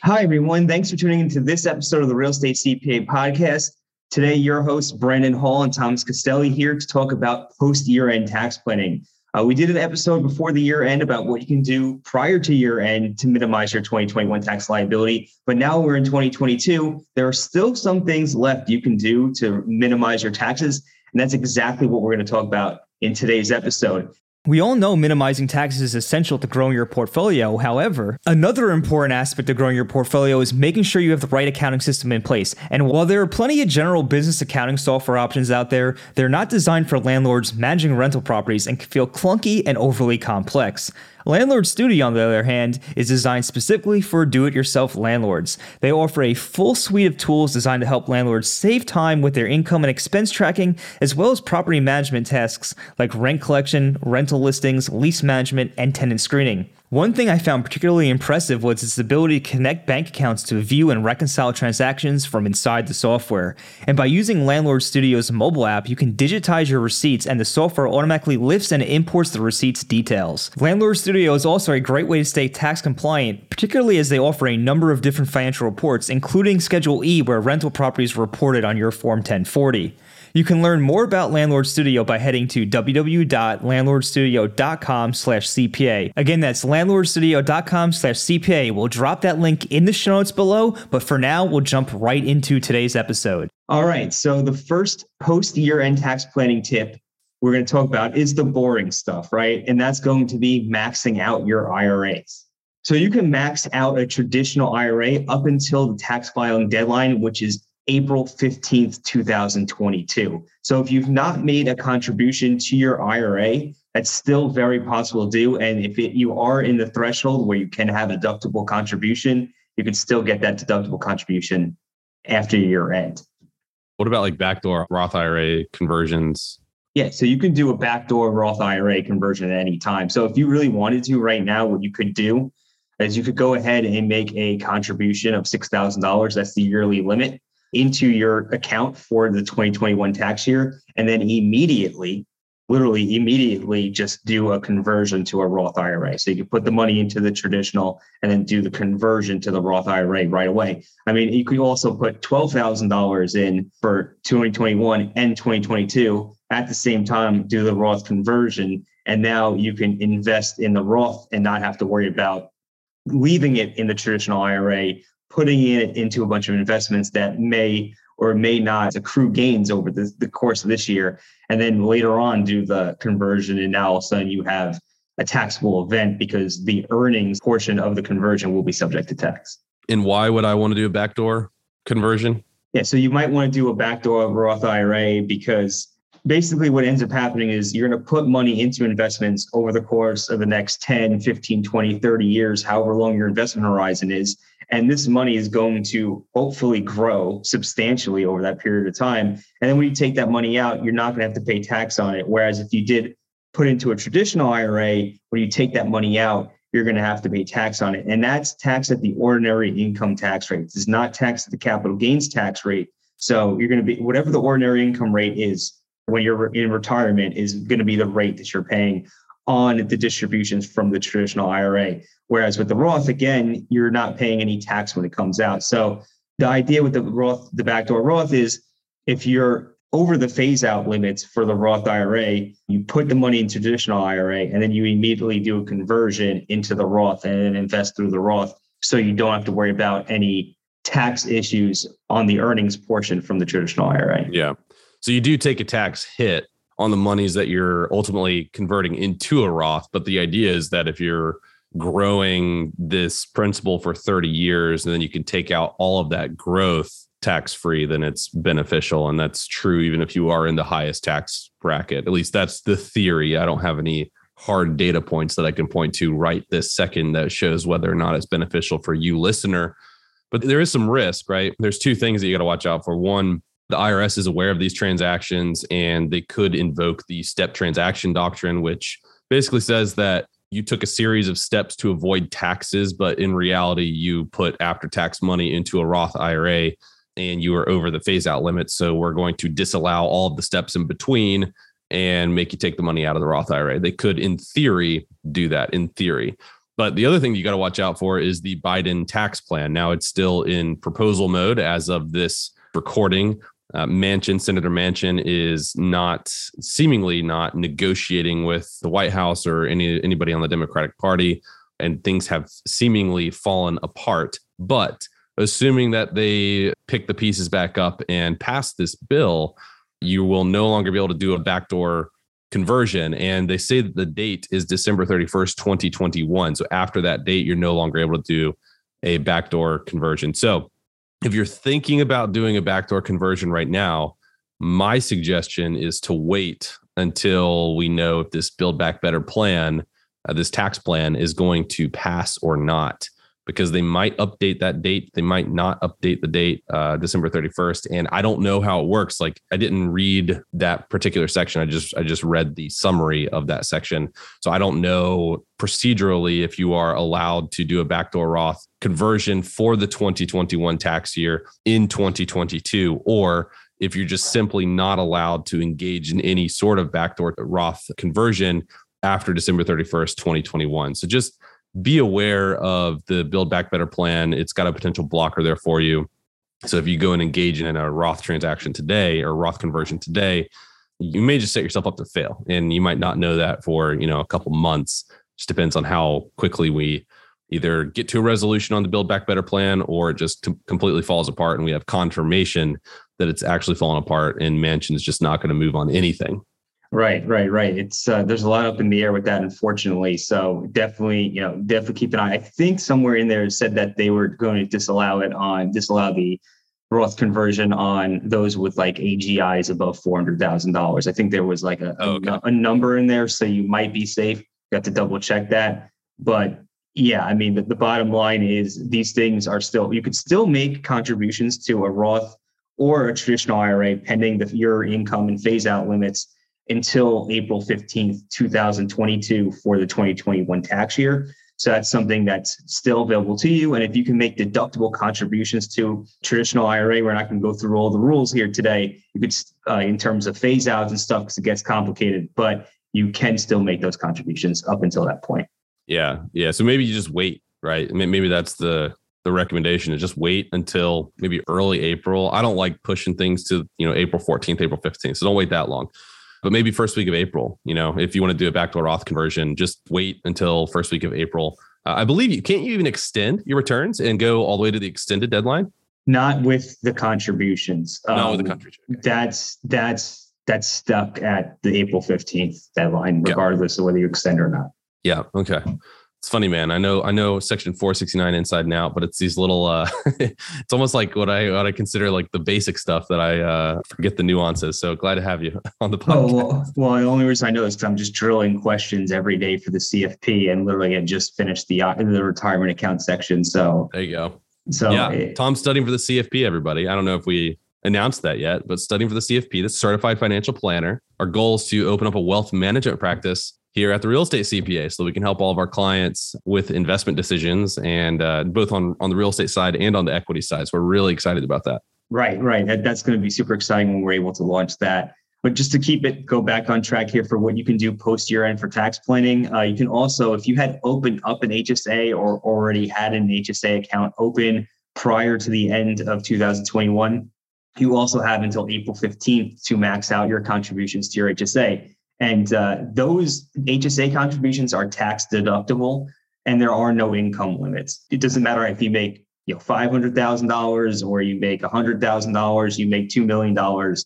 Hi, everyone. Thanks for tuning into this episode of the Real Estate CPA podcast. Today, your hosts, Brandon Hall and Thomas Castelli, here to talk about post year end tax planning. Uh, we did an episode before the year end about what you can do prior to year end to minimize your 2021 tax liability. But now we're in 2022. There are still some things left you can do to minimize your taxes. And that's exactly what we're going to talk about in today's episode. We all know minimizing taxes is essential to growing your portfolio. However, another important aspect of growing your portfolio is making sure you have the right accounting system in place. And while there are plenty of general business accounting software options out there, they're not designed for landlords managing rental properties and can feel clunky and overly complex. Landlord Studio, on the other hand, is designed specifically for do it yourself landlords. They offer a full suite of tools designed to help landlords save time with their income and expense tracking, as well as property management tasks like rent collection, rental listings, lease management, and tenant screening. One thing I found particularly impressive was its ability to connect bank accounts to view and reconcile transactions from inside the software. And by using Landlord Studio's mobile app, you can digitize your receipts and the software automatically lifts and imports the receipts details. Landlord Studio is also a great way to stay tax compliant, particularly as they offer a number of different financial reports, including Schedule E, where rental properties are reported on your Form 1040. You can learn more about Landlord Studio by heading to www.landlordstudio.com slash CPA. Again, that's landlordstudio.com slash CPA. We'll drop that link in the show notes below, but for now, we'll jump right into today's episode. All right. So the first post year end tax planning tip we're going to talk about is the boring stuff, right? And that's going to be maxing out your IRAs. So you can max out a traditional IRA up until the tax filing deadline, which is April 15th, 2022. So if you've not made a contribution to your IRA, that's still very possible to do. And if it, you are in the threshold where you can have a deductible contribution, you can still get that deductible contribution after year end. What about like backdoor Roth IRA conversions? Yeah, so you can do a backdoor Roth IRA conversion at any time. So if you really wanted to right now, what you could do is you could go ahead and make a contribution of $6,000. That's the yearly limit into your account for the 2021 tax year and then immediately literally immediately just do a conversion to a Roth IRA. So you can put the money into the traditional and then do the conversion to the Roth IRA right away. I mean, you could also put $12,000 in for 2021 and 2022 at the same time, do the Roth conversion. And now you can invest in the Roth and not have to worry about leaving it in the traditional IRA putting it into a bunch of investments that may or may not accrue gains over the, the course of this year. And then later on do the conversion. And now all of a sudden you have a taxable event because the earnings portion of the conversion will be subject to tax. And why would I want to do a backdoor conversion? Yeah, so you might want to do a backdoor Roth IRA because basically what ends up happening is you're going to put money into investments over the course of the next 10, 15, 20, 30 years, however long your investment horizon is. And this money is going to hopefully grow substantially over that period of time. And then when you take that money out, you're not going to have to pay tax on it. Whereas if you did put into a traditional IRA, when you take that money out, you're going to have to pay tax on it. And that's tax at the ordinary income tax rate. It's not tax at the capital gains tax rate. So you're going to be whatever the ordinary income rate is when you're in retirement is going to be the rate that you're paying on the distributions from the traditional IRA. Whereas with the Roth, again, you're not paying any tax when it comes out. So the idea with the Roth, the backdoor Roth is if you're over the phase out limits for the Roth IRA, you put the money into traditional IRA and then you immediately do a conversion into the Roth and then invest through the Roth. So you don't have to worry about any tax issues on the earnings portion from the traditional IRA. Yeah. So you do take a tax hit on the monies that you're ultimately converting into a Roth. But the idea is that if you're growing this principal for 30 years and then you can take out all of that growth tax free, then it's beneficial. And that's true even if you are in the highest tax bracket. At least that's the theory. I don't have any hard data points that I can point to right this second that shows whether or not it's beneficial for you, listener. But there is some risk, right? There's two things that you got to watch out for. One, the IRS is aware of these transactions and they could invoke the step transaction doctrine, which basically says that you took a series of steps to avoid taxes, but in reality, you put after tax money into a Roth IRA and you are over the phase out limit. So we're going to disallow all of the steps in between and make you take the money out of the Roth IRA. They could, in theory, do that in theory. But the other thing you got to watch out for is the Biden tax plan. Now it's still in proposal mode as of this recording. Uh, Manchin, Senator Manchin, is not seemingly not negotiating with the White House or any anybody on the Democratic Party, and things have seemingly fallen apart. But assuming that they pick the pieces back up and pass this bill, you will no longer be able to do a backdoor conversion. And they say that the date is December 31st, 2021. So after that date, you're no longer able to do a backdoor conversion. So if you're thinking about doing a backdoor conversion right now, my suggestion is to wait until we know if this Build Back Better plan, uh, this tax plan, is going to pass or not because they might update that date. They might not update the date, uh, December 31st. And I don't know how it works. Like I didn't read that particular section. I just I just read the summary of that section. So I don't know procedurally if you are allowed to do a backdoor Roth conversion for the 2021 tax year in 2022 or if you're just simply not allowed to engage in any sort of backdoor Roth conversion after December 31st, 2021. So just be aware of the Build Back Better plan. It's got a potential blocker there for you. So if you go and engage in a Roth transaction today or Roth conversion today, you may just set yourself up to fail, and you might not know that for you know a couple months. Just depends on how quickly we either get to a resolution on the Build Back Better plan, or it just completely falls apart, and we have confirmation that it's actually fallen apart, and Manchin's just not going to move on anything. Right, right, right. It's uh, there's a lot up in the air with that, unfortunately. So definitely, you know, definitely keep an eye. I think somewhere in there said that they were going to disallow it on disallow the Roth conversion on those with like AGIs above four hundred thousand dollars. I think there was like a, oh, okay. a, a number in there, so you might be safe. You have to double check that. But yeah, I mean, the, the bottom line is these things are still you could still make contributions to a Roth or a traditional IRA pending the, your income and phase out limits until April 15th, 2022 for the 2021 tax year. So that's something that's still available to you. And if you can make deductible contributions to traditional IRA, we're not going to go through all the rules here today. You could, uh, in terms of phase outs and stuff, because it gets complicated, but you can still make those contributions up until that point. Yeah, yeah. So maybe you just wait, right? Maybe that's the the recommendation is just wait until maybe early April. I don't like pushing things to you know April 14th, April 15th. So don't wait that long but maybe first week of April. You know, if you want to do a back backdoor Roth conversion, just wait until first week of April. Uh, I believe you can't you even extend your returns and go all the way to the extended deadline. Not with the contributions. Um, with the um, country. That's that's that's stuck at the April fifteenth deadline, regardless yeah. of whether you extend or not. Yeah. Okay it's funny, man. I know, I know section 469 inside and out, but it's these little, uh, it's almost like what I, what I consider like the basic stuff that I, uh, forget the nuances. So glad to have you on the podcast. Oh, well, well, the only reason I know is because I'm just drilling questions every day for the CFP and literally had just finished the, uh, the retirement account section. So there you go. So yeah, it, Tom's studying for the CFP, everybody. I don't know if we announced that yet, but studying for the CFP, the certified financial planner. Our goal is to open up a wealth management practice here at the real estate CPA so we can help all of our clients with investment decisions and uh, both on, on the real estate side and on the equity side. So we're really excited about that. Right, right. That, that's going to be super exciting when we're able to launch that. But just to keep it go back on track here for what you can do post year end for tax planning, uh, you can also, if you had opened up an HSA or already had an HSA account open prior to the end of 2021, you also have until April 15th to max out your contributions to your HSA. And uh, those HSA contributions are tax deductible and there are no income limits. It doesn't matter if you make you know $500,000 or you make $100,000, you make $2 million,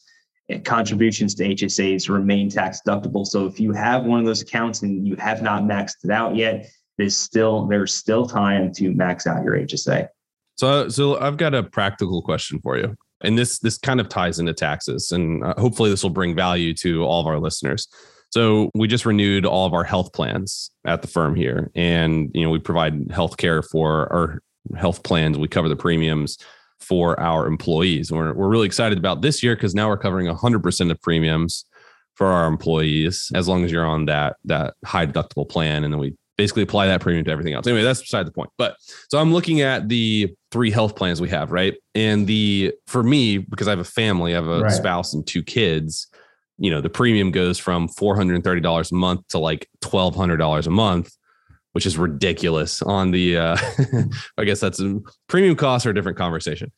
eh, contributions to HSAs remain tax deductible. So if you have one of those accounts and you have not maxed it out yet, there's still there's still time to max out your HSA. So so I've got a practical question for you and this this kind of ties into taxes and uh, hopefully this will bring value to all of our listeners So we just renewed all of our health plans at the firm here, and you know we provide health care for our health plans. We cover the premiums for our employees. We're we're really excited about this year because now we're covering 100% of premiums for our employees as long as you're on that that high deductible plan, and then we basically apply that premium to everything else. Anyway, that's beside the point. But so I'm looking at the three health plans we have, right? And the for me because I have a family, I have a right. spouse and two kids you know the premium goes from $430 a month to like $1200 a month which is ridiculous on the uh i guess that's a, premium costs are a different conversation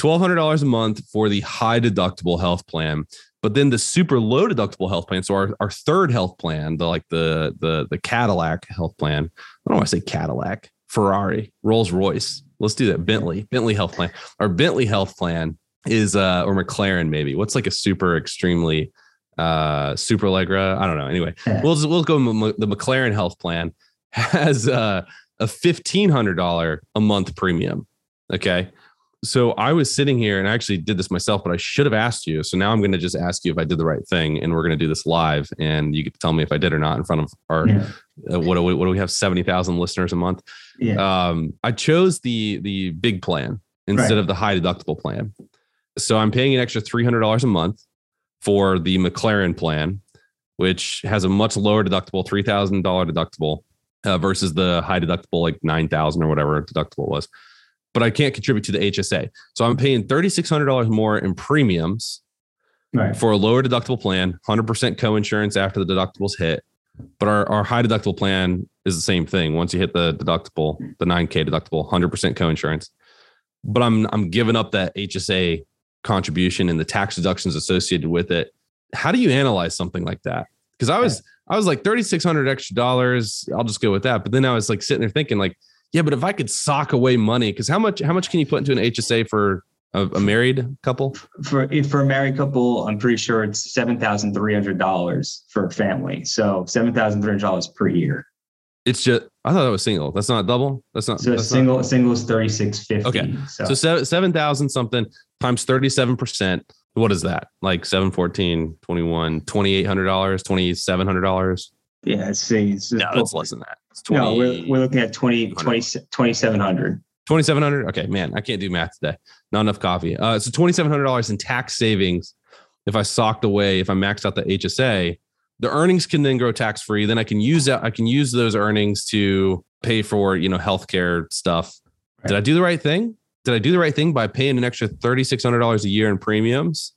$1200 a month for the high deductible health plan but then the super low deductible health plan so our, our third health plan the like the the the cadillac health plan i don't want to say cadillac ferrari rolls royce let's do that. Bentley bentley health plan. Our bentley health plan is uh or mclaren maybe. What's like a super extremely uh super allegra? I don't know. Anyway we'll just, we'll go the mclaren health plan has uh, a $1500 a month premium. Okay? So i was sitting here and i actually did this myself but i should have asked you. So now i'm going to just ask you if i did the right thing and we're going to do this live and you can tell me if i did or not in front of our yeah. uh, what, do we, what do we have? 70000 listeners a month yeah. um i chose the the big plan instead right. of the high deductible plan so i'm paying an extra $300 a month for the McLaren plan, which has a much lower deductible, $3,000 deductible uh, versus the high deductible, like 9,000 or whatever deductible was. But I can't contribute to the HSA. So I'm paying $3,600 more in premiums right. for a lower deductible plan, 100% co-insurance after the deductibles hit. But our, our high deductible plan is the same thing. Once you hit the deductible, the 9K deductible, 100% co-insurance. But I'm I'm giving up that HSA contribution and the tax deductions associated with it. How do you analyze something like that? Because I was I was like thirty six hundred extra dollars. I'll just go with that. But then I was like sitting there thinking like, yeah, but if I could sock away money, because how much how much can you put into an HSA for a, a married couple? For for a married couple, I'm pretty sure it's seven thousand three hundred dollars for a family. So seven thousand three hundred dollars per year. It's just I thought that was single. That's not double. That's not. So that's single not, single is thirty six fifty. Okay, so, so seven seven thousand something times thirty seven percent. What is that? Like 714, 21, $2,800, $2,700? Yeah, it's, it's no, it's less than that. It's 20, no, we're, we're looking at 20, 20 2700 2700 Okay, man, I can't do math today. Not enough coffee. Uh, so $2,700 in tax savings if I socked away, if I maxed out the HSA the earnings can then grow tax free. Then I can use that. I can use those earnings to pay for you know healthcare stuff. Right. Did I do the right thing? Did I do the right thing by paying an extra thirty six hundred dollars a year in premiums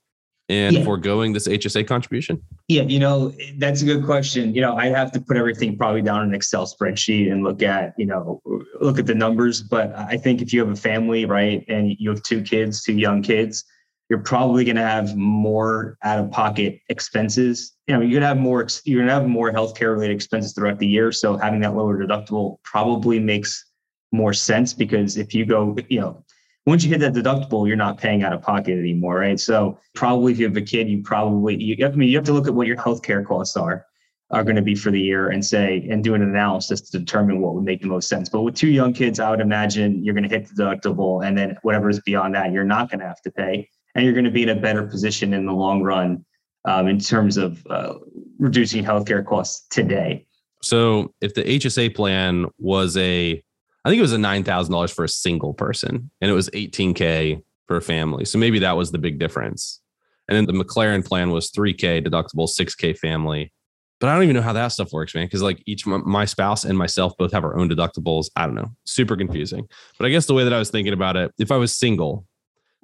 and yeah. foregoing this HSA contribution? Yeah, you know that's a good question. You know, I'd have to put everything probably down in an Excel spreadsheet and look at you know look at the numbers. But I think if you have a family, right, and you have two kids, two young kids you're probably going to have more out of pocket expenses. You know, you're going to have more, you're going to have more healthcare related expenses throughout the year. So having that lower deductible probably makes more sense because if you go, you know, once you hit that deductible, you're not paying out of pocket anymore, right? So probably if you have a kid, you probably, you, I mean, you have to look at what your healthcare costs are, are going to be for the year and say, and do an analysis to determine what would make the most sense. But with two young kids, I would imagine you're going to hit the deductible and then whatever is beyond that, you're not going to have to pay and you're going to be in a better position in the long run um, in terms of uh, reducing healthcare costs today. So, if the HSA plan was a, I think it was a nine thousand dollars for a single person, and it was eighteen k for a family. So maybe that was the big difference. And then the McLaren plan was three k deductible, six k family. But I don't even know how that stuff works, man. Because like each my spouse and myself both have our own deductibles. I don't know, super confusing. But I guess the way that I was thinking about it, if I was single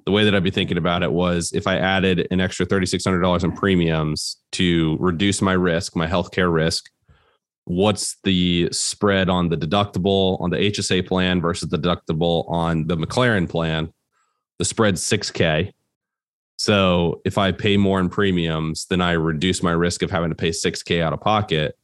the way that I'd be thinking about it was if I added an extra $3,600 in premiums to reduce my risk, my healthcare risk, what's the spread on the deductible on the HSA plan versus the deductible on the McLaren plan? The spread's 6K. So if I pay more in premiums, then I reduce my risk of having to pay 6K out of pocket.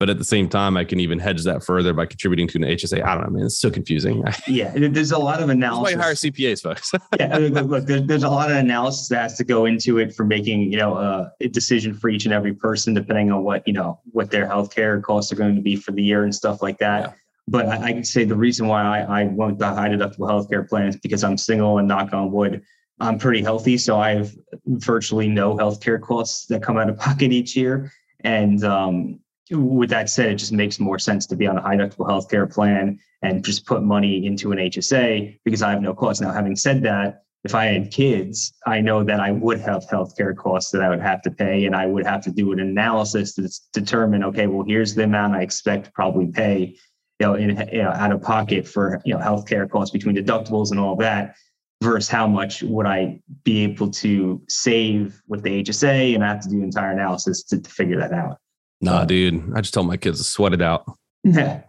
But at the same time, I can even hedge that further by contributing to an HSA. I don't know, man. It's so confusing. yeah, there's a lot of analysis. That's why hire CPAs, folks. yeah, look, look there's, there's, a lot of analysis that has to go into it for making you know uh, a decision for each and every person, depending on what you know what their healthcare costs are going to be for the year and stuff like that. Yeah. But I, I can say the reason why I, I went the high deductible healthcare plan is because I'm single and knock on wood, I'm pretty healthy. So I have virtually no healthcare costs that come out of pocket each year And um, with that said, it just makes more sense to be on a high deductible healthcare plan and just put money into an HSA because I have no costs. Now, having said that, if I had kids, I know that I would have healthcare costs that I would have to pay, and I would have to do an analysis to determine, okay, well, here's the amount I expect to probably pay, you know, in you know, out of pocket for you know healthcare costs between deductibles and all that, versus how much would I be able to save with the HSA, and I have to do an entire analysis to, to figure that out. Nah, dude, I just tell my kids to sweat it out. Yeah.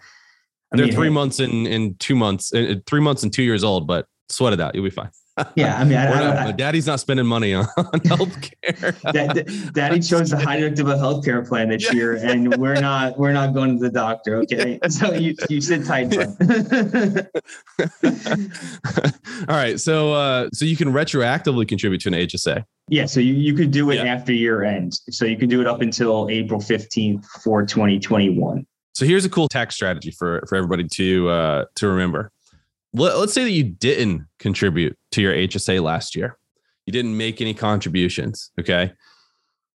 They're three months and in two months, uh, three months and two years old, but sweat it out. You'll be fine yeah, I mean, I, not, I, daddy's not spending money on, on healthcare. Daddy chose the high deductible healthcare plan this year, and we're not we're not going to the doctor. Okay, so you you sit tight. All right, so uh, so you can retroactively contribute to an HSA. Yeah, so you, you could do it yeah. after year end. So you can do it up until April fifteenth for twenty twenty one. So here's a cool tax strategy for for everybody to uh, to remember let, us say that you didn't contribute to your HSA last year. You didn't make any contributions. Okay.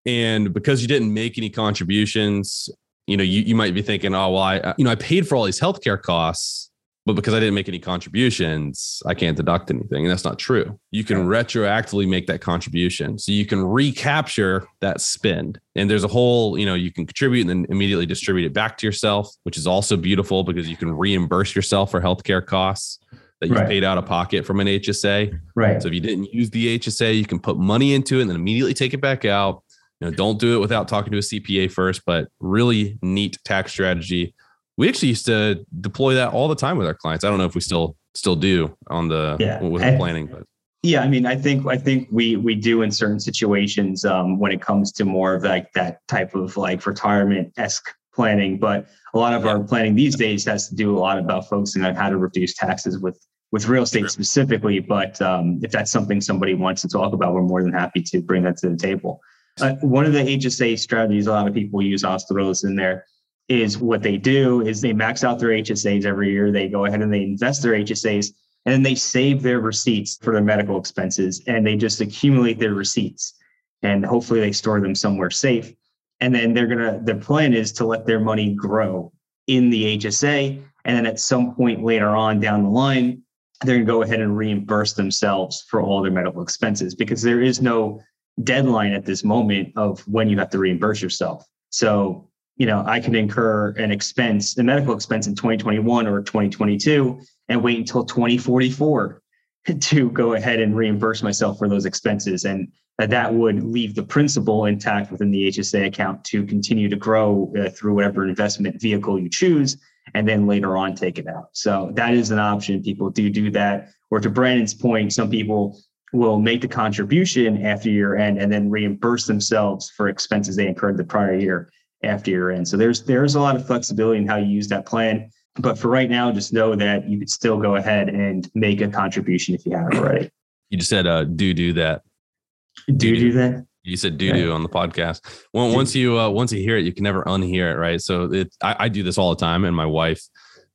And because you didn't make any contributions, you know, you, you might be thinking, oh, well, I, uh, you know, I paid for all these healthcare costs but because I didn't make any contributions, I can't deduct anything. And that's not true. You can retroactively make that contribution. So you can recapture that spend. And there's a whole, you know, you can contribute and then immediately distribute it back to yourself, which is also beautiful because you can reimburse yourself for healthcare costs that you right. paid out of pocket from an HSA. Right. So if you didn't use the HSA, you can put money into it and then immediately take it back out. You know, don't do it without talking to a CPA first, but really neat tax strategy we actually used to deploy that all the time with our clients. I don't know if we still still do on the yeah. with the planning, but yeah, I mean, I think I think we we do in certain situations um, when it comes to more of like that type of like retirement esque planning. But a lot of yeah. our planning these days has to do a lot about focusing on how to reduce taxes with with real estate specifically. But um, if that's something somebody wants to talk about, we're more than happy to bring that to the table. Uh, one of the HSA strategies a lot of people use, throw in there, is what they do is they max out their HSAs every year. They go ahead and they invest their HSAs and then they save their receipts for their medical expenses and they just accumulate their receipts and hopefully they store them somewhere safe. And then they're gonna their plan is to let their money grow in the HSA. And then at some point later on down the line, they're gonna go ahead and reimburse themselves for all their medical expenses because there is no deadline at this moment of when you have to reimburse yourself. So you know, I can incur an expense, a medical expense in 2021 or 2022 and wait until 2044 to go ahead and reimburse myself for those expenses. And that would leave the principal intact within the HSA account to continue to grow uh, through whatever investment vehicle you choose, and then later on take it out. So that is an option. People do do that. Or to Brandon's point, some people will make the contribution after year end and then reimburse themselves for expenses they incurred the prior year after you're. So there's there's a lot of flexibility in how you use that plan. But for right now, just know that you could still go ahead and make a contribution if you haven't already. You just said uh do do that. Do do that. You said do do on the podcast. Well, once you uh, once you hear it, you can never unhear it, right? So it I, I do this all the time, and my wife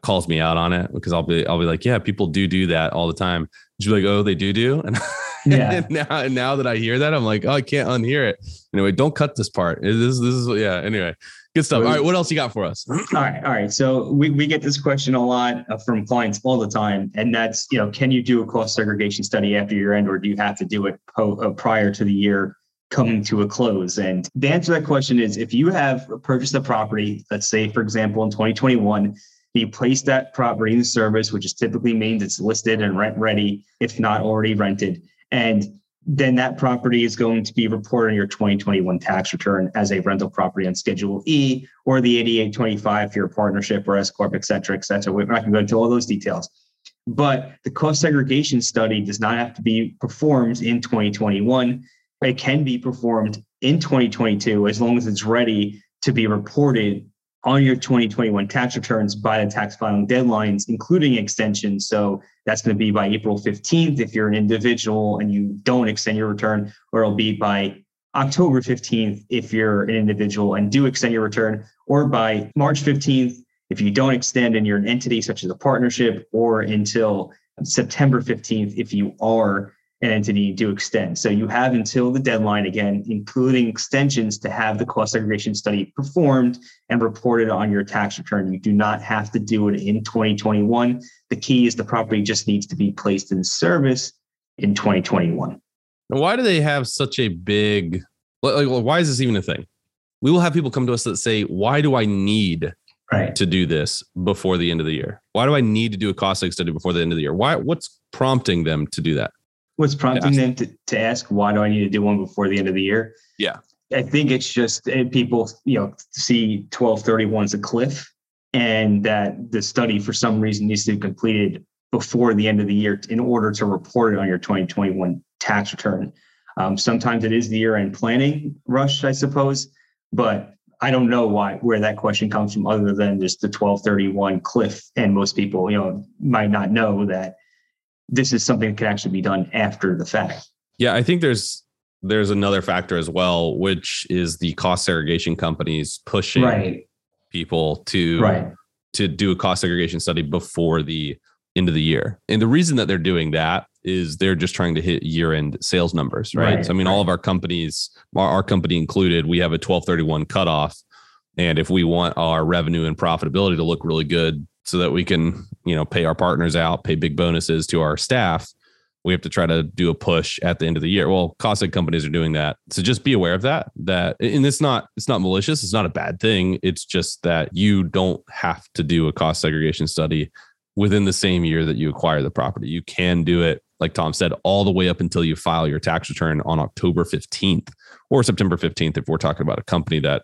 calls me out on it because I'll be I'll be like, yeah, people do do that all the time. She's like, oh, they do do, and yeah. and now and now that I hear that, I'm like, oh, I can't unhear it. Anyway, don't cut this part. This is this is yeah. Anyway, good stuff. All right, what else you got for us? all right, all right. So we we get this question a lot uh, from clients all the time, and that's you know, can you do a cost segregation study after year end, or do you have to do it po- uh, prior to the year? coming to a close? And the answer to that question is if you have purchased a property, let's say, for example, in 2021, you place that property in service, which is typically means it's listed and rent ready, if not already rented. And then that property is going to be reported on your 2021 tax return as a rental property on Schedule E or the 8825 for your partnership or S Corp, et cetera, et cetera. We're not going to go into all those details. But the cost segregation study does not have to be performed in 2021. It can be performed in 2022 as long as it's ready to be reported on your 2021 tax returns by the tax filing deadlines, including extensions. So that's going to be by April 15th if you're an individual and you don't extend your return, or it'll be by October 15th if you're an individual and do extend your return, or by March 15th if you don't extend and you're an entity such as a partnership, or until September 15th if you are an entity to extend. So you have until the deadline again, including extensions to have the cost segregation study performed and reported on your tax return. You do not have to do it in 2021. The key is the property just needs to be placed in service in 2021. Why do they have such a big like why is this even a thing? We will have people come to us that say, "Why do I need right. to do this before the end of the year? Why do I need to do a cost study before the end of the year? Why what's prompting them to do that?" What's prompting them to, to ask why do I need to do one before the end of the year? Yeah. I think it's just eh, people, you know, see 1231 as a cliff and that the study for some reason needs to be completed before the end of the year in order to report it on your 2021 tax return. Um, sometimes it is the year end planning rush, I suppose, but I don't know why where that question comes from other than just the 1231 cliff. And most people, you know, might not know that this is something that can actually be done after the fact. Yeah, I think there's there's another factor as well, which is the cost segregation companies pushing right. people to right. to do a cost segregation study before the end of the year. And the reason that they're doing that is they're just trying to hit year end sales numbers, right? Right, so I mean, all of our companies, our, our company included, we have a 1231 cutoff. And if we want our revenue and profitability to look really good so that we can, you know, pay our partners out, pay big bonuses to our staff, we have to try to do a push at the end of the year. Well, cost seg companies are doing that. So just be aware of that. That and it's not it's not malicious. It's not a bad thing. It's just that you don't have to do a cost segregation study within the same year that you acquire the property. You can do it, like Tom said, all the way up until you file your tax return on October 15th or September 15th if we're talking about a company that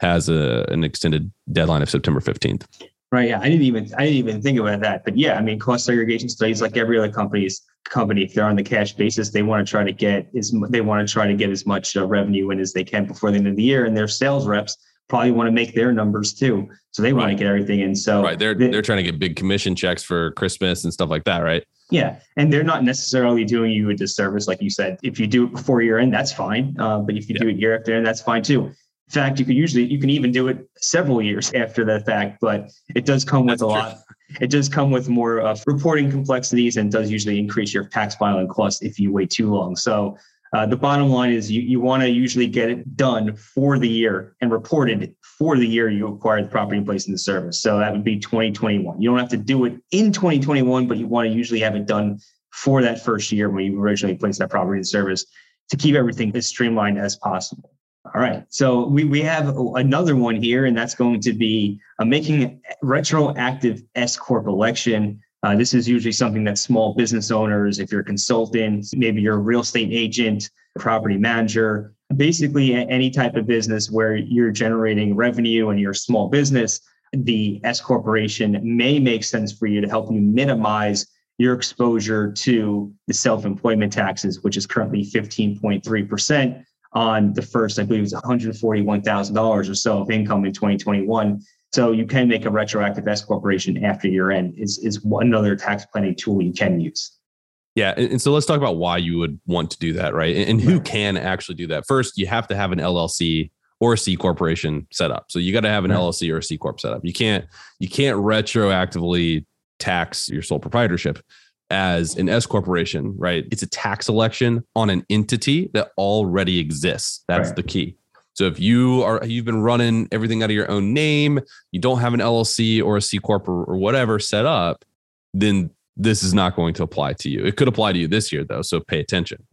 has a, an extended deadline of September 15th. Right. Yeah. I didn't even I didn't even think about that. But yeah, I mean, cost segregation studies, like every other company's company, if they're on the cash basis, they want to try to get is they want to try to get as much uh, revenue in as they can before the end of the year, and their sales reps probably want to make their numbers too. So they want to get everything in. So Right. They're they- they're trying to get big commission checks for Christmas and stuff like that, right? Yeah, and they're not necessarily doing you a disservice, like you said. If you do it before year end, that's fine. Uh, but if you do it year after end, that's fine too. In fact, you could usually you can even do it several years after the fact, but it does come with That's a true. lot. It does come with more uh, reporting complexities and does usually increase your tax filing costs if you wait too long. So uh, the bottom line is you you want to usually get it done for the year and reported for the year you acquired the property and in the service. So that would be 2021. You don't have to do it in 2021, but you want to usually have it done for that first year when you originally placed that property in service to keep everything as streamlined as possible. All right. So we, we have another one here, and that's going to be uh, making retroactive S Corp election. Uh, this is usually something that small business owners, if you're a consultant, maybe you're a real estate agent, property manager, basically any type of business where you're generating revenue and you're a small business, the S corporation may make sense for you to help you minimize your exposure to the self-employment taxes, which is currently 15.3% on the first, I believe it's $141,000 or so of income in 2021. So you can make a retroactive S corporation after year end is, is one another tax planning tool you can use. Yeah. And, so let's talk about why you would want to do that, right? And, and who can actually do that. First, you have to have an LLC or a C corporation set up. So you got to have an Right. LLC or a C corp set up. You can't you can't retroactively tax your sole proprietorship as an S corporation, right? It's a tax election on an entity that already exists. That's Right. the key. So if you are you've been running everything out of your own name, you don't have an LLC or a C corp or, or whatever set up, then this is not going to apply to you. It could apply to you this year though, so pay attention.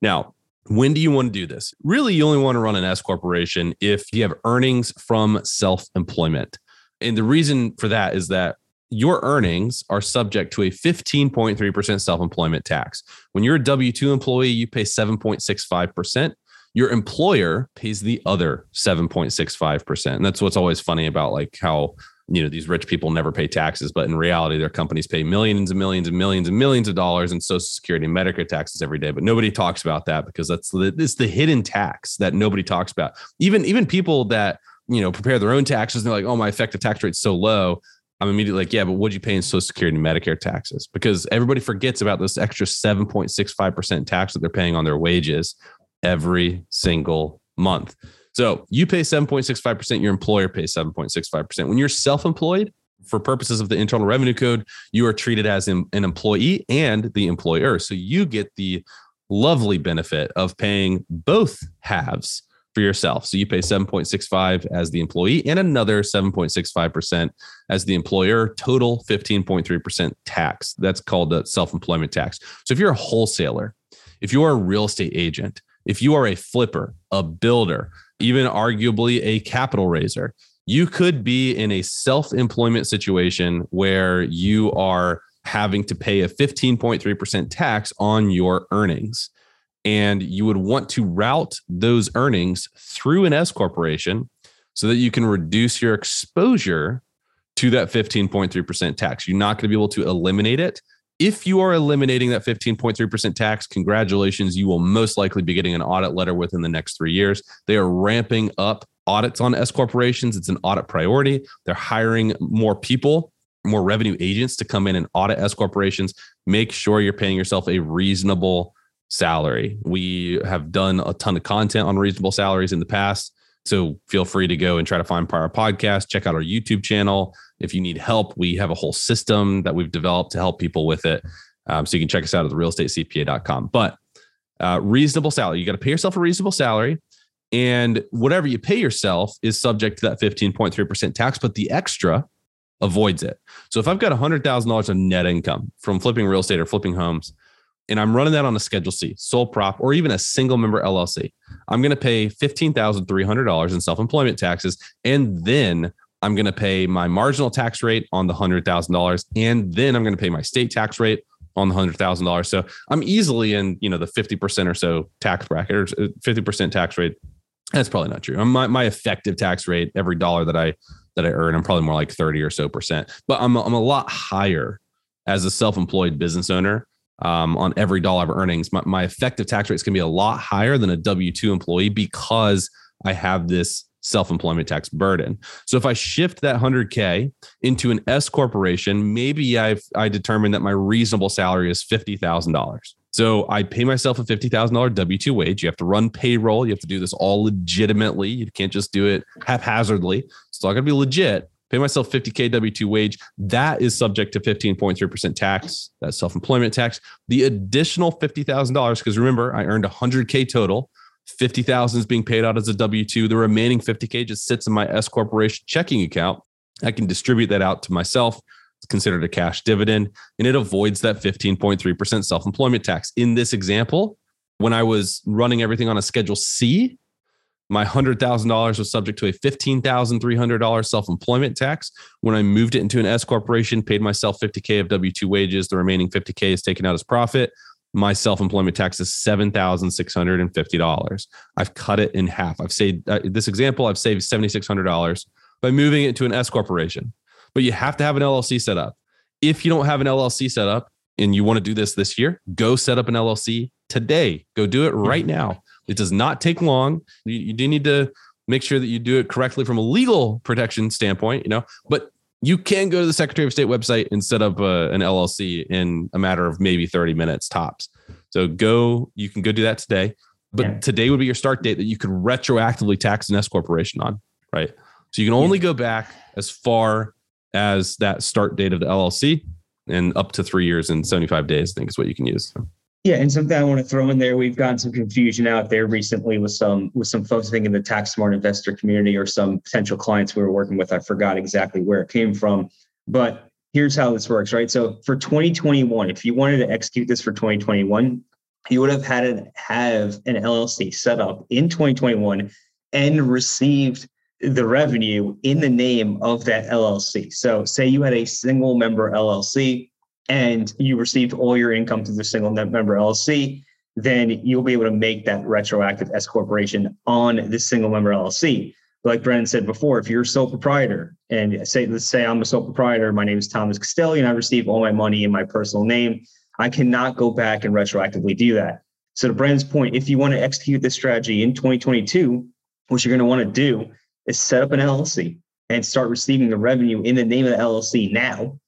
Now, when do you want to do this? Really, you only want to run an S corporation if you have earnings from self-employment. And the reason for that is that your earnings are subject to a 15.3% self-employment tax. When you're a W2 employee, you pay 7.65%. Your employer pays the other 7.65%. And that's what's always funny about like how you know these rich people never pay taxes but in reality their companies pay millions and millions and millions and millions of dollars in social security and medicare taxes every day but nobody talks about that because that's the it's the hidden tax that nobody talks about even even people that you know prepare their own taxes and they're like oh my effective tax rate's so low i'm immediately like yeah but what'd you pay in social security and medicare taxes because everybody forgets about this extra 7.65% tax that they're paying on their wages every single month so you pay 7.65%, your employer pays 7.65%. When you're self employed, for purposes of the Internal Revenue Code, you are treated as an an employee and the employer. So you get the lovely benefit of paying both halves for yourself. So you pay 7.65 as the employee and another 7.65% as the employer, total 15.3% tax. That's called the self-employment tax. So if you're a wholesaler, if you are a real estate agent, if you are a flipper, a builder, even arguably a capital raiser, you could be in a self-employment situation where you are having to pay a 15.3% tax on your earnings and you would want to route those earnings through an S corporation so that you can reduce your exposure to that 15.3% tax. You're not going to be able to eliminate it. If you are eliminating that 15.3% tax, congratulations, you will most likely be getting an audit letter within the next three years. They are ramping up audits on S corporations. It's an audit priority. They're hiring more people, more revenue agents to come in and audit S corporations. Make sure you're paying yourself a reasonable salary. We have done a ton of content on reasonable salaries in the past. So feel free to go and try to find our podcast. Check out our YouTube channel. If you need help, we have a whole system that we've developed to help people with it. Um, so you can check us out at therealestatecpa.com. But uh, reasonable salary, you got to pay yourself a reasonable salary. And whatever you pay yourself is subject to that 15.3% tax, but the extra avoids it. So if I've got $100,000 of net income from flipping real estate or flipping homes, and I'm running that on a Schedule C, sole prop, or even a single member LLC, I'm going to pay $15,300 in self employment taxes. And then I'm going to pay my marginal tax rate on the $100,000. And then I'm going to pay my state tax rate on the $100,000. So I'm easily in, you know, the 50% or so tax bracket or 50% uh, tax rate. That's probably not true. My, my effective tax rate, every dollar that I, that I earn, I'm probably more like 30 or so percent, but I'm, I'm a lot higher as a self-employed business owner um, on every dollar of earnings, my, my effective tax rate is going to be a lot higher than a W 2 employee because I have this self employment tax burden. So if I shift that 100K into an S corporation, maybe I've I determined that my reasonable salary is $50,000. So I pay myself a $50,000 W 2 wage. You have to run payroll. You have to do this all legitimately. You can't just do it haphazardly. It's all going to be legit pay myself 50K W 2 wage. That is subject to 15.3% tax, that's self employment tax. The additional $50,000, because remember, I earned 100K total. 50,000 is being paid out as a W 2. The remaining 50K just sits in my S Corporation checking account. I can distribute that out to myself. It's considered a cash dividend and it avoids that 15.3% self employment tax. In this example, when I was running everything on a Schedule C, my $100,000 was subject to a $15,300 self employment tax. When I moved it into an S corporation, paid myself 50K of W 2 wages, the remaining 50K is taken out as profit. My self employment tax is $7,650. I've cut it in half. I've saved uh, this example, I've saved $7,600 by moving it to an S corporation. But you have to have an LLC set up. If you don't have an LLC set up and you want to do this this year, go set up an LLC today. Go do it right now it does not take long. You, you do need to make sure that you do it correctly from a legal protection standpoint, you know, but you can go to the Secretary of State website and set up a, uh, an LLC in a matter of maybe 30 minutes tops. So go, you can go do that today. But yeah. today would be your start date that you could retroactively tax an S corporation on, right? So you can only go back as far as that start date of the LLC and up to three years and 75 days, I think is what you can use. Yeah, and something I want to throw in there, we've gotten some confusion out there recently with some with some folks I think in the tax smart investor community or some potential clients we were working with. I forgot exactly where it came from, but here's how this works, right? So for 2021, if you wanted to execute this for 2021, you would have had to have an LLC set up in 2021 and received the revenue in the name of that LLC. So say you had a single member LLC and you received all your income through the single net member LLC, then you'll be able to make that retroactive S corporation on the single member LLC. Like Brandon said before, if you're a sole proprietor and say, let's say I'm a sole proprietor, my name is Thomas Castelli, and I receive all my money in my personal name, I cannot go back and retroactively do that. So to Brandon's point, if you want to execute this strategy in 2022, what you're going to want to do is set up an LLC and start receiving the revenue in the name of the LLC now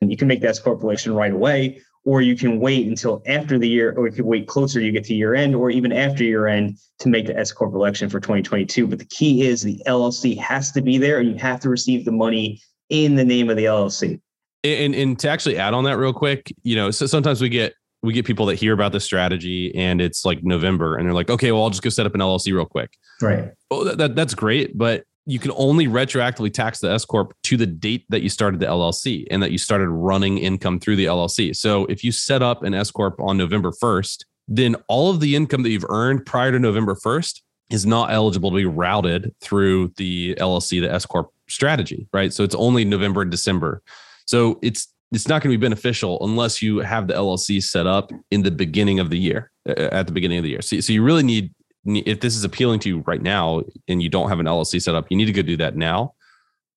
you can make that S corporation right away, or you can wait until after the year, or you could wait closer you get to year end, or even after year end to make the S corp election for 2022. But the key is the LLC has to be there, and you have to receive the money in the name of the LLC. And, and to actually add on that real quick, you know, so sometimes we get we get people that hear about the strategy and it's like November and they're like, okay, well, I'll just go set up an LLC real quick. Right. Well, that, that that's great, but you can only retroactively tax the S corp to the date that you started the LLC and that you started running income through the LLC. So if you set up an S corp on November 1st, then all of the income that you've earned prior to November 1st is not eligible to be routed through the LLC, the S corp strategy, right? So it's only November and December. So it's it's not going to be beneficial unless you have the LLC set up in the beginning of the year, at the beginning of the year. So, so you really need, if this is appealing to you right now and you don't have an LLC set up, you need to go do that now.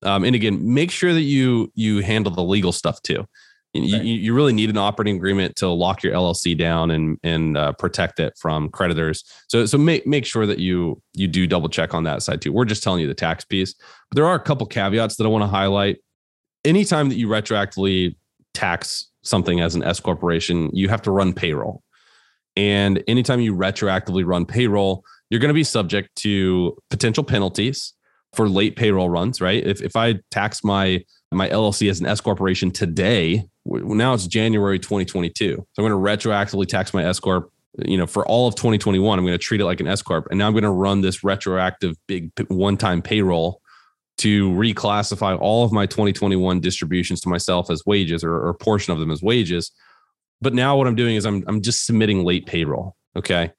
Um, and again, make sure that you you handle the legal stuff too. You, right. you, really need an operating agreement to lock your LLC down and and uh, protect it from creditors. So so make make sure that you you do double check on that side too. We're just telling you the tax piece, but there are a couple caveats that I want to highlight. Anytime that you retroactively tax something as an S corporation, you have to run payroll. And anytime you retroactively run payroll, you're going to be subject to potential penalties for late payroll runs, right? If if I tax my my LLC as an S corporation today, now it's January 2022. So I'm going to retroactively tax my S corp, you know, for all of 2021. I'm going to treat it like an S corp, and now I'm going to run this retroactive big one-time payroll to reclassify all of my 2021 distributions to myself as wages or, or a portion of them as wages. But now what I'm doing is I'm I'm just submitting late payroll. Okay.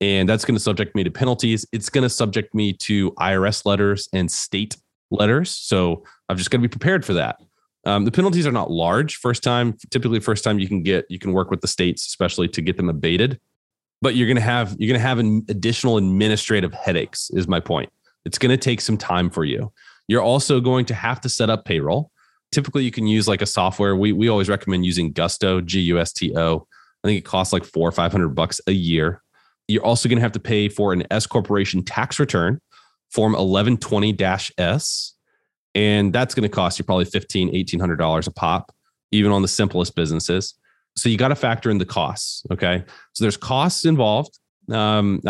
And that's going to subject me to penalties. It's going to subject me to IRS letters and state letters. So I've just got to be prepared for that. Um, the penalties are not large. First time, typically, first time you can get, you can work with the states, especially to get them abated. But you're going to have, you're going to have an additional administrative headaches. Is my point. It's going to take some time for you. You're also going to have to set up payroll. Typically, you can use like a software. We we always recommend using Gusto, G U S T O. I think it costs like four or five hundred bucks a year. You're also going to have to pay for an S corporation tax return, Form 1120 S, and that's going to cost you probably $1,500, $1,800 a pop, even on the simplest businesses. So you got to factor in the costs. Okay. So there's costs involved. Um,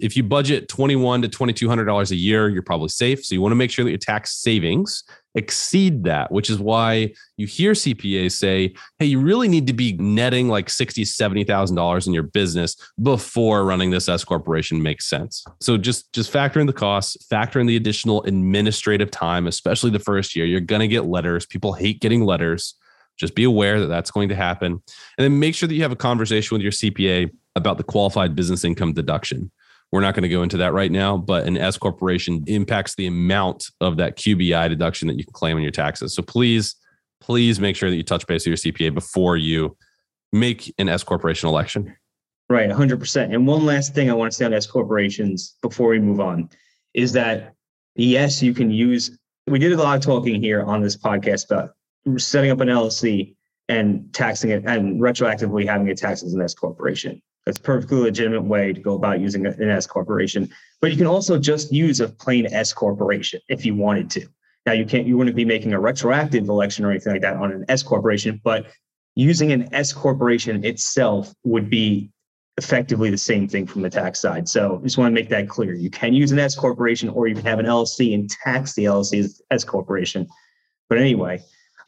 if you budget twenty-one to twenty-two hundred dollars a year, you're probably safe. So you want to make sure that your tax savings exceed that, which is why you hear CPAs say, "Hey, you really need to be netting like sixty, seventy thousand dollars in your business before running this S corporation makes sense." So just just factor in the costs, factor in the additional administrative time, especially the first year. You're gonna get letters. People hate getting letters. Just be aware that that's going to happen, and then make sure that you have a conversation with your CPA about the qualified business income deduction. We're not going to go into that right now, but an S corporation impacts the amount of that QBI deduction that you can claim on your taxes. So please, please make sure that you touch base with your CPA before you make an S corporation election. Right, 100%. And one last thing I want to say on S corporations before we move on is that yes, you can use, we did a lot of talking here on this podcast about setting up an LLC and taxing it and retroactively having it taxed as an S corporation. That's a perfectly legitimate way to go about using an S corporation. But you can also just use a plain S corporation if you wanted to. Now you can't you wouldn't be making a retroactive election or anything like that on an S corporation, but using an S corporation itself would be effectively the same thing from the tax side. So just want to make that clear. You can use an S corporation or you can have an LLC and tax the LLC as S corporation. But anyway,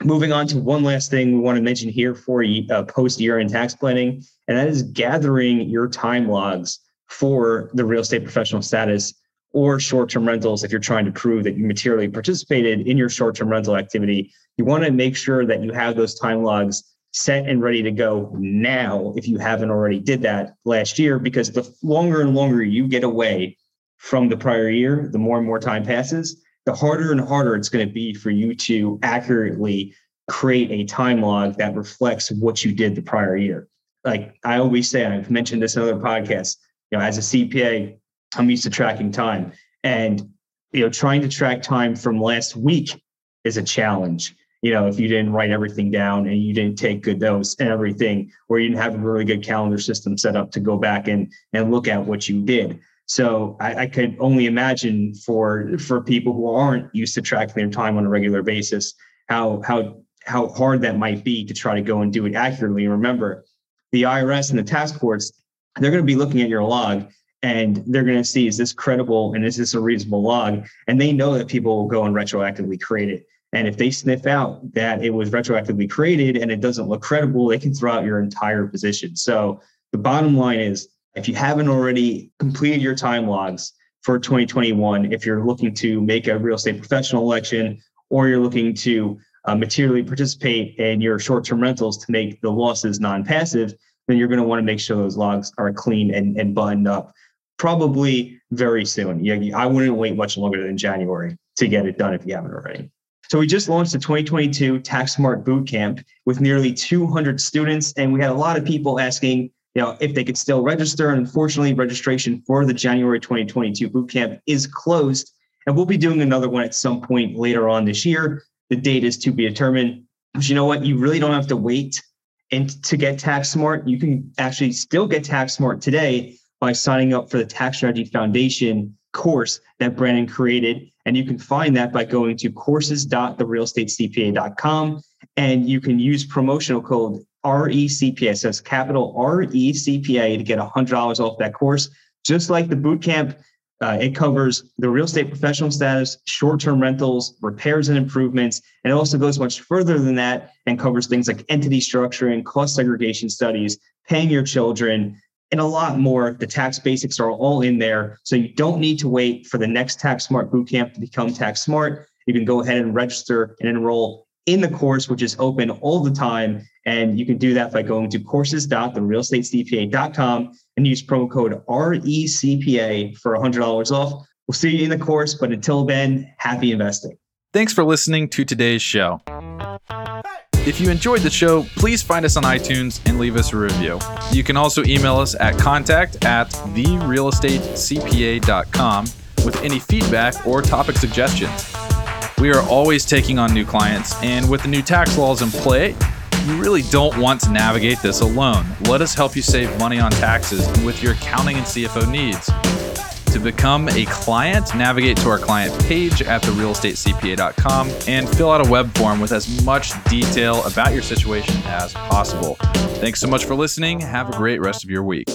Moving on to one last thing we want to mention here for uh, post year end tax planning, and that is gathering your time logs for the real estate professional status or short term rentals. If you're trying to prove that you materially participated in your short term rental activity, you want to make sure that you have those time logs set and ready to go now if you haven't already did that last year because the longer and longer you get away from the prior year the more and more time passes the harder and harder it's going to be for you to accurately create a time log that reflects what you did the prior year. Like I always say, I've mentioned this in other podcasts, you know, as a CPA, I'm used to tracking time. And, you know, trying to track time from last week is a challenge. You know, if you didn't write everything down and you didn't take good notes and everything, or you didn't have a really good calendar system set up to go back and, and look at what you did. So I, I, could only imagine for for people who aren't used to tracking their time on a regular basis, how how how hard that might be to try to go and do it accurately. Remember, the IRS and the task force, they're going to be looking at your log and they're going to see is this credible and is this a reasonable log? And they know that people will go and retroactively create it. And if they sniff out that it was retroactively created and it doesn't look credible, they can throw out your entire position. So the bottom line is if you haven't already completed your time logs for 2021, if you're looking to make a real estate professional election or you're looking to uh, materially participate in your short-term rentals to make the losses non-passive, then you're going to want to make sure those logs are clean and, and buttoned up probably very soon. Yeah, I wouldn't wait much longer than January to get it done if you haven't already. So we just launched the 2022 Tax Smart Bootcamp with nearly 200 students, and we had a lot of people asking, you know, if they could still register. And unfortunately, registration for the January 2022 bootcamp is closed, and we'll be doing another one at some point later on this year. The date is to be determined. But you know what? You really don't have to wait and to get tax smart. You can actually still get tax smart today by signing up for the Tax Strategy Foundation course that Brandon created. And you can find that by going to courses.therealestatecpa.com and you can use promotional code RECPA. So it's capital RECPA to get $100 off that course. Just like the bootcamp, uh, it covers the real estate professional status, short term rentals, repairs and improvements. And it also goes much further than that and covers things like entity structuring, cost segregation studies, paying your children, and a lot more. The tax basics are all in there. So you don't need to wait for the next Tax Smart Bootcamp to become Tax Smart. You can go ahead and register and enroll in the course, which is open all the time. And you can do that by going to courses.therealestatecpa.com and use promo code RECPA for $100 off. We'll see you in the course, but until then, happy investing. Thanks for listening to today's show. If you enjoyed the show, please find us on iTunes and leave us a review. You can also email us at contact at therealestatecpa.com with any feedback or topic suggestions. We are always taking on new clients, and with the new tax laws in play, you really don't want to navigate this alone. Let us help you save money on taxes and with your accounting and CFO needs. To become a client, navigate to our client page at therealestatecpa.com and fill out a web form with as much detail about your situation as possible. Thanks so much for listening. Have a great rest of your week.